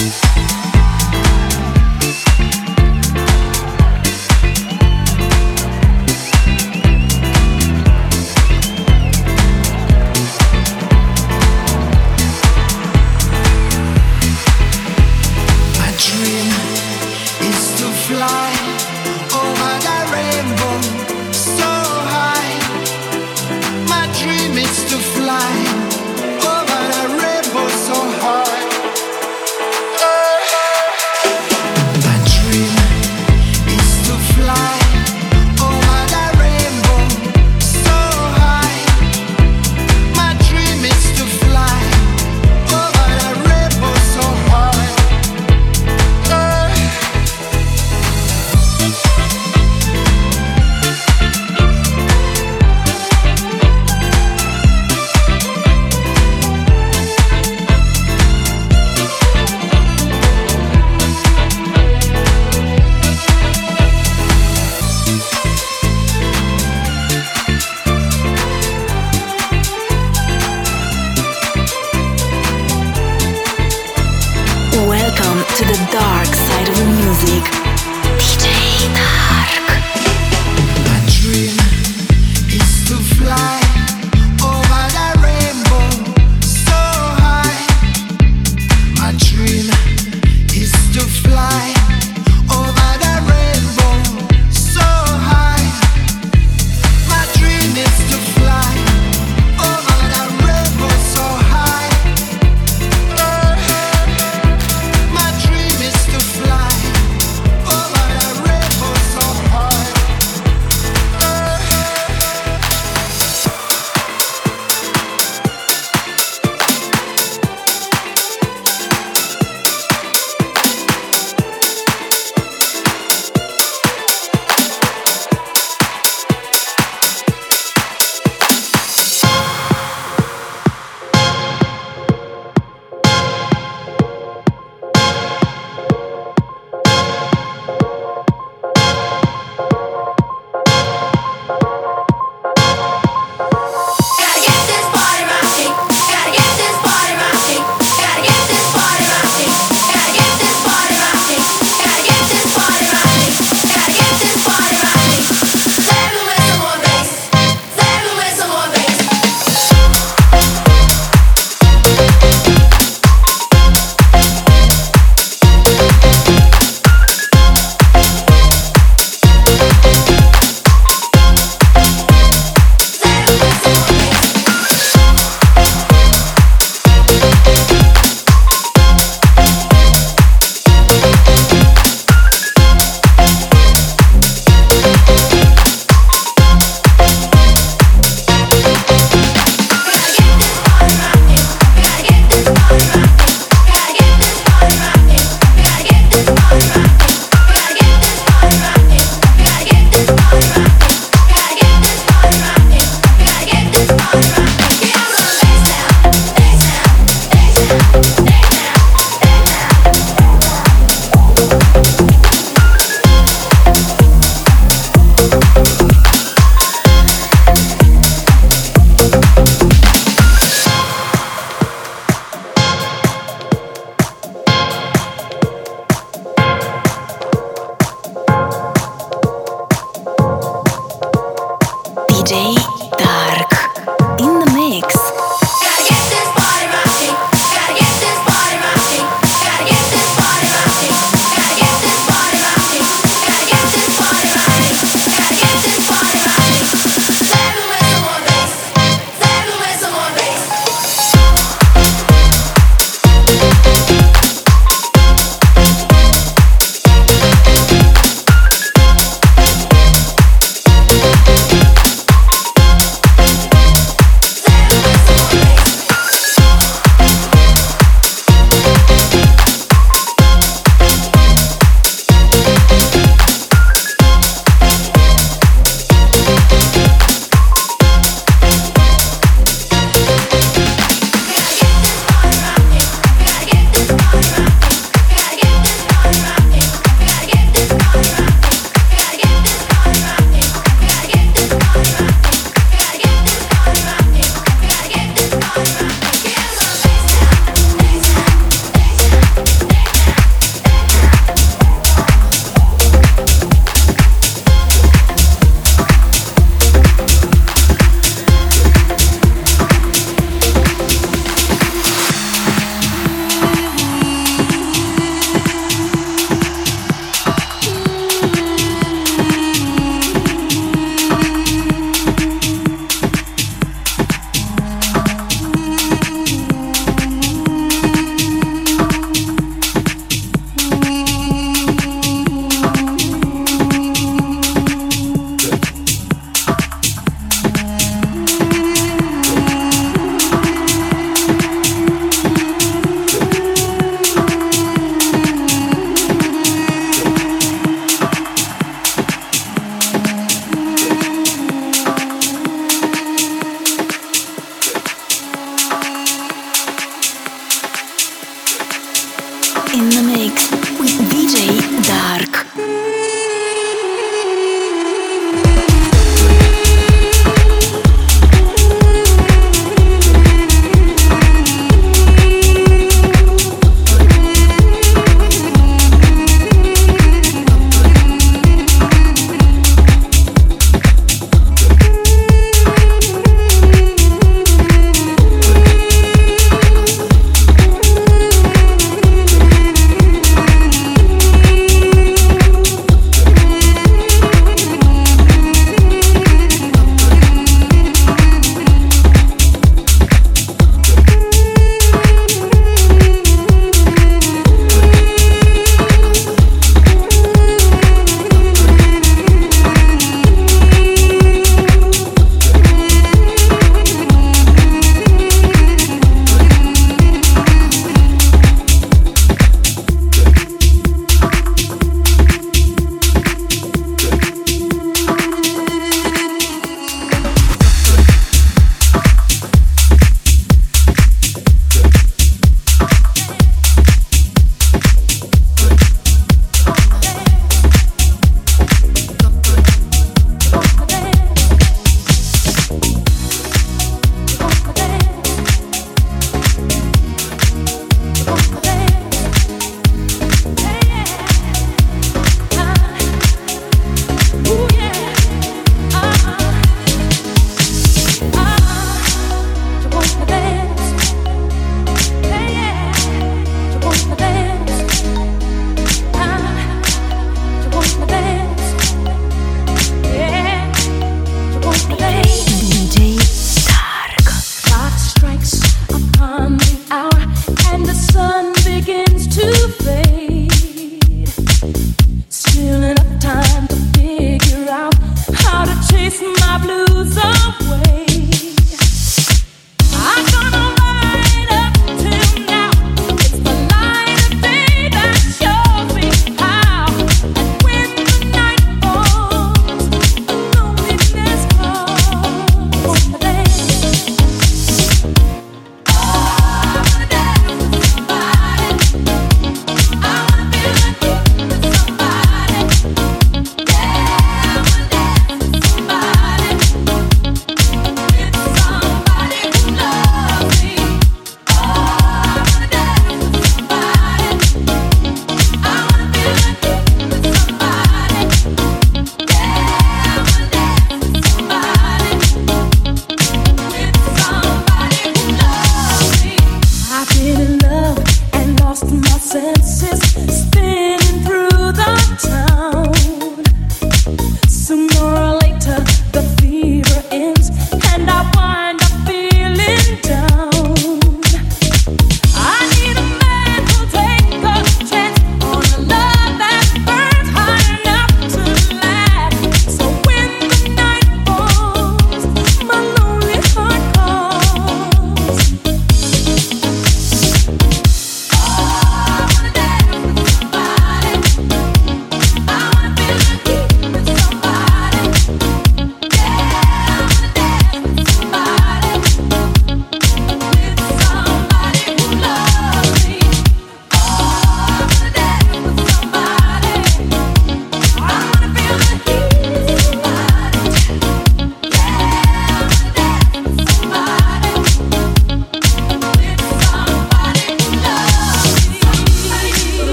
Música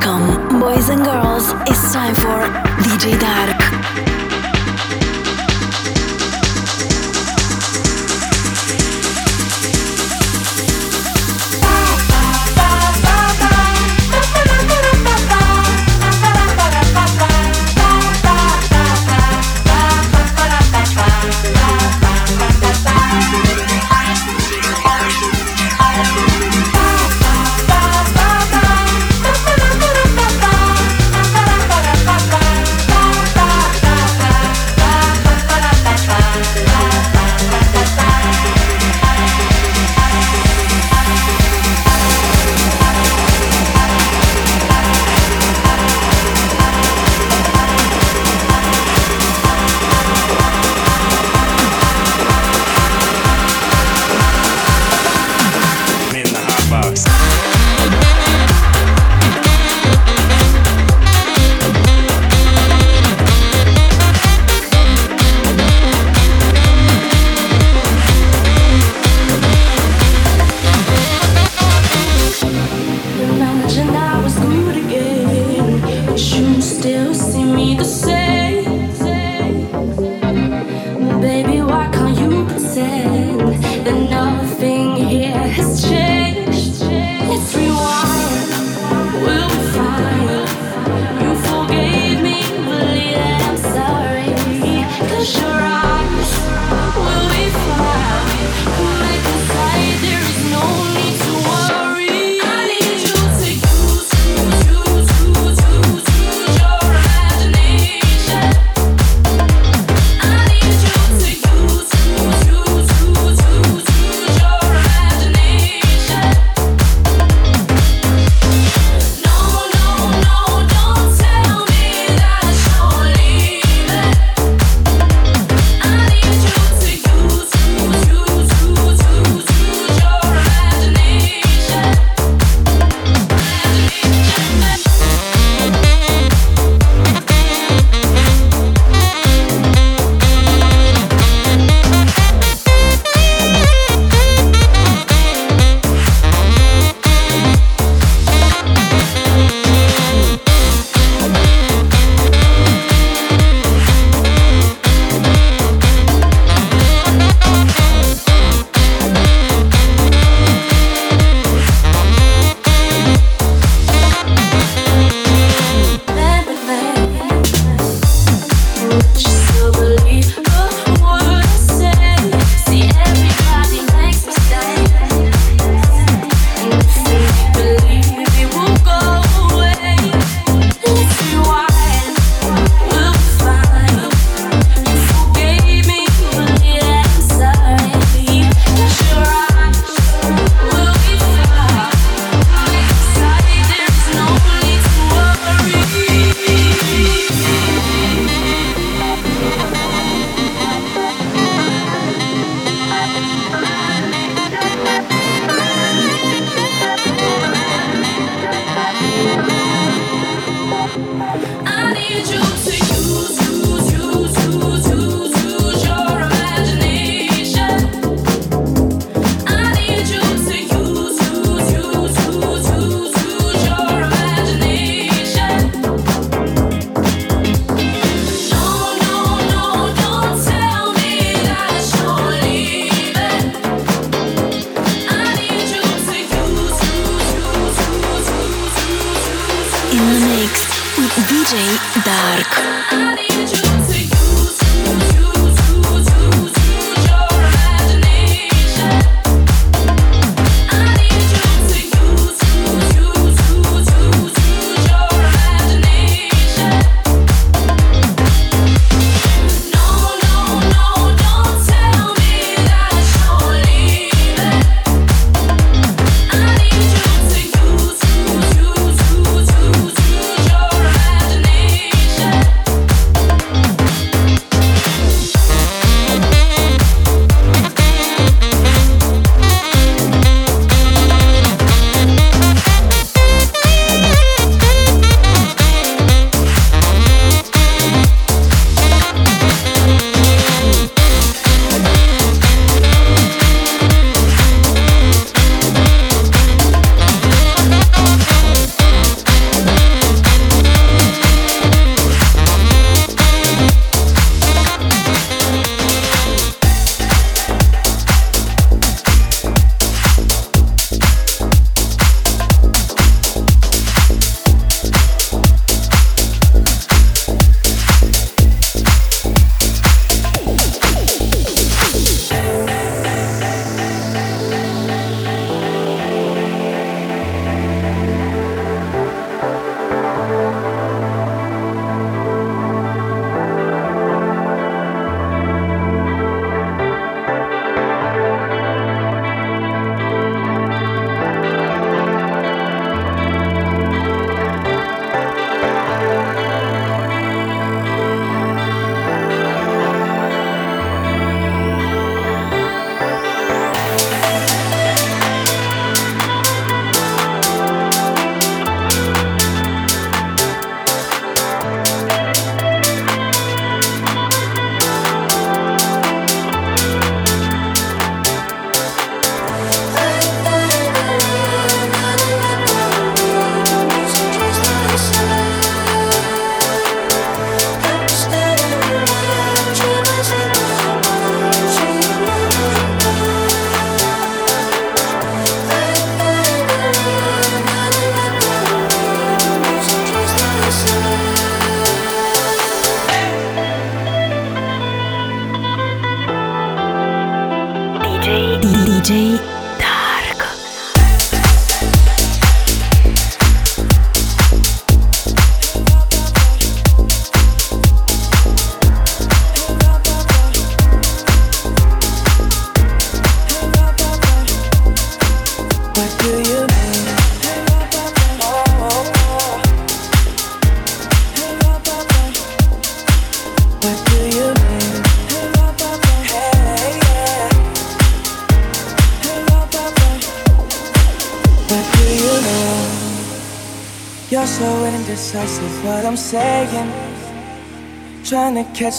Boys and girls, it's time for DJ Dark.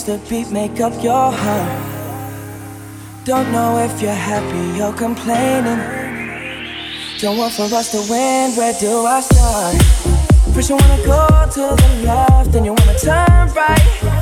the beat make up your heart. Don't know if you're happy or complaining. Don't want for us to win, where do I start? First you wanna go to the left, then you wanna turn right.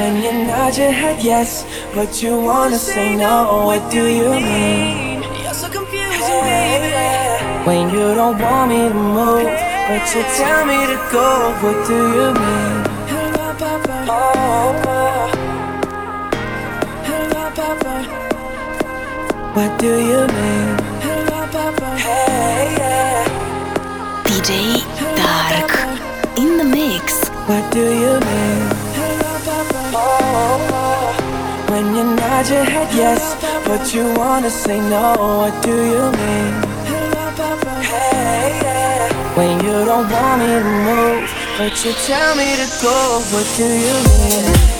When you nod your head yes, but you wanna say no, what do you mean? You're so confusing, baby. When you don't want me to move, but you tell me to go, what do you mean? What do you mean? Hey, yeah. DJ Dark in the mix. What do you mean? When you nod your head yes, but you wanna say no, what do you mean? Hey, yeah. When you don't want me to move, but you tell me to go, what do you mean?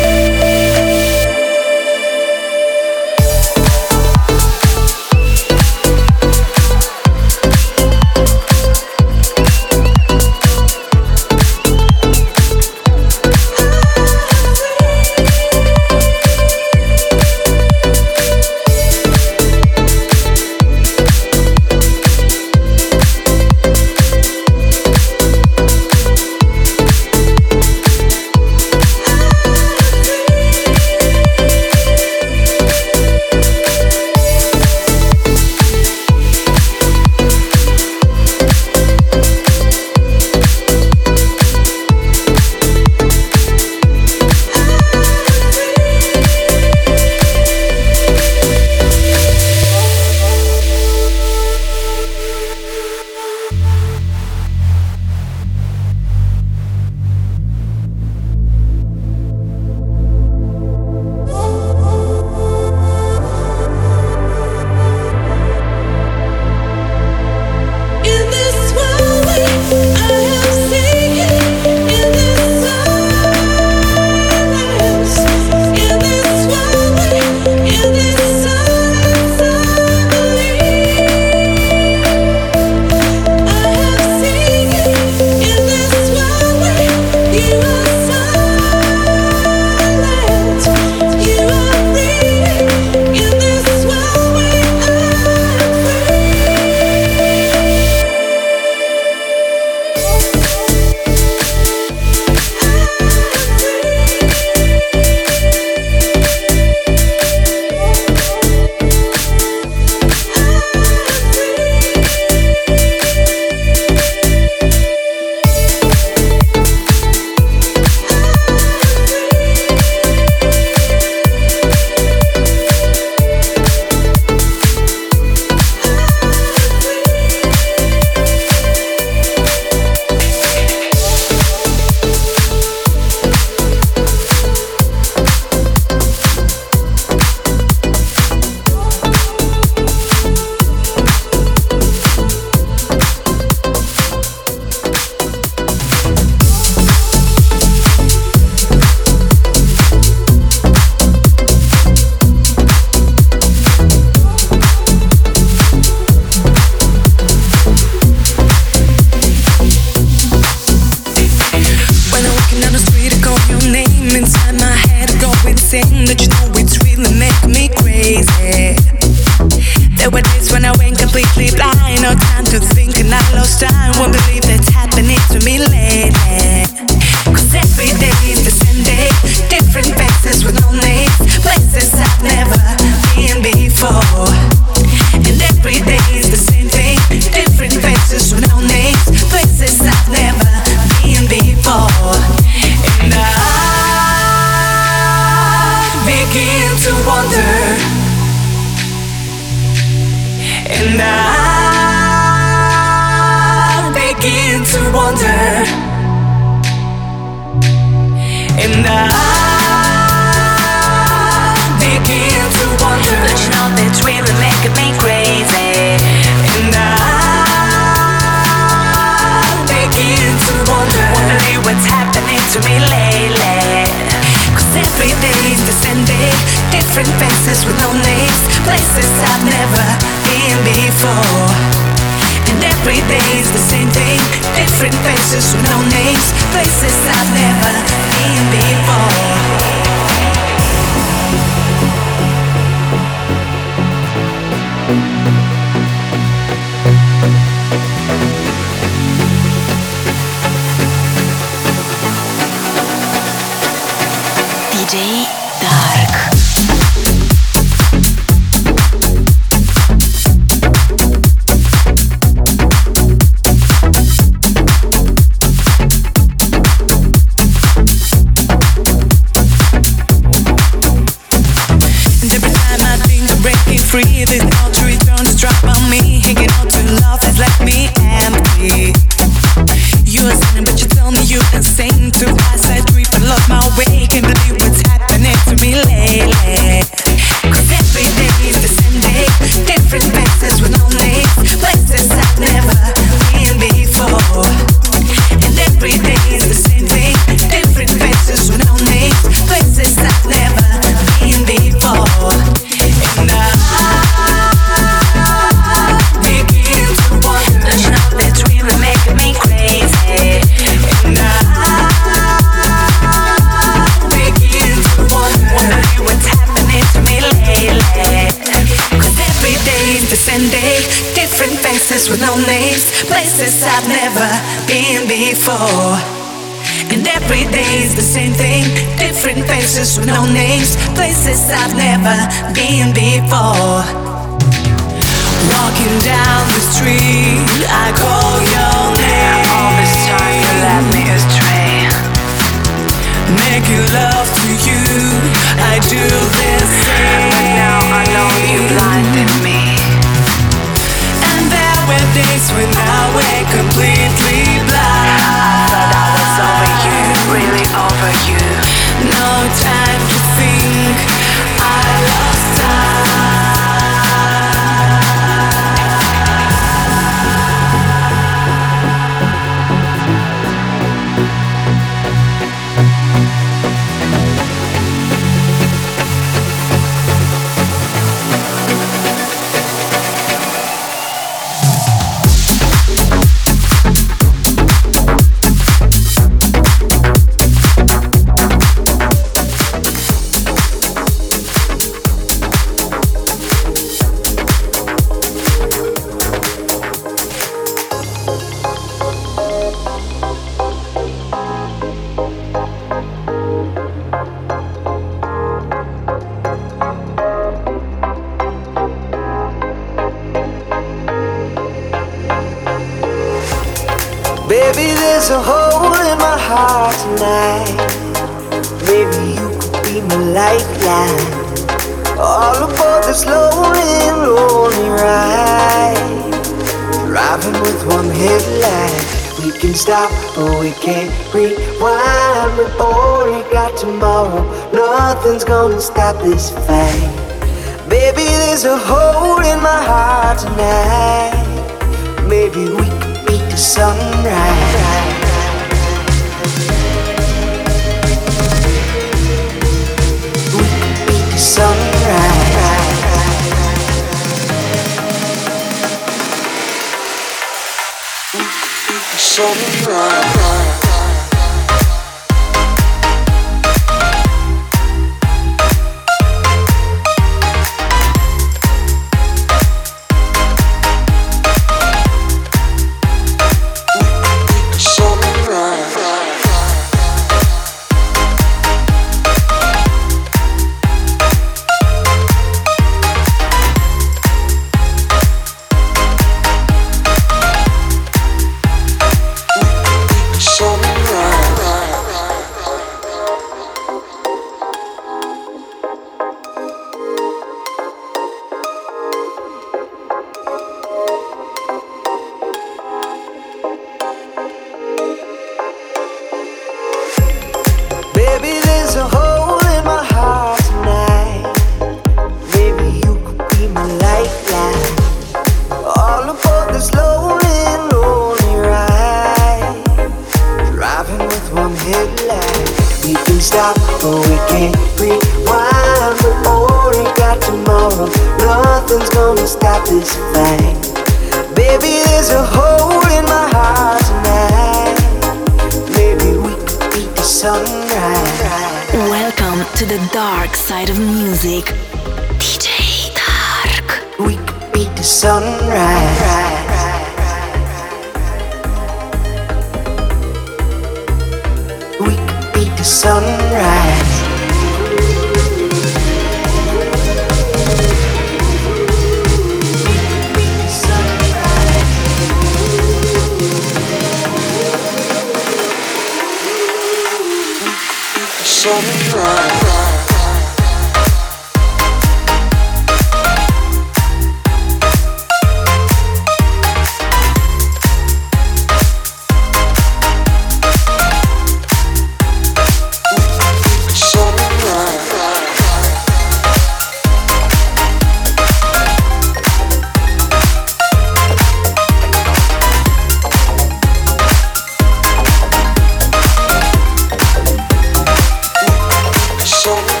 We'll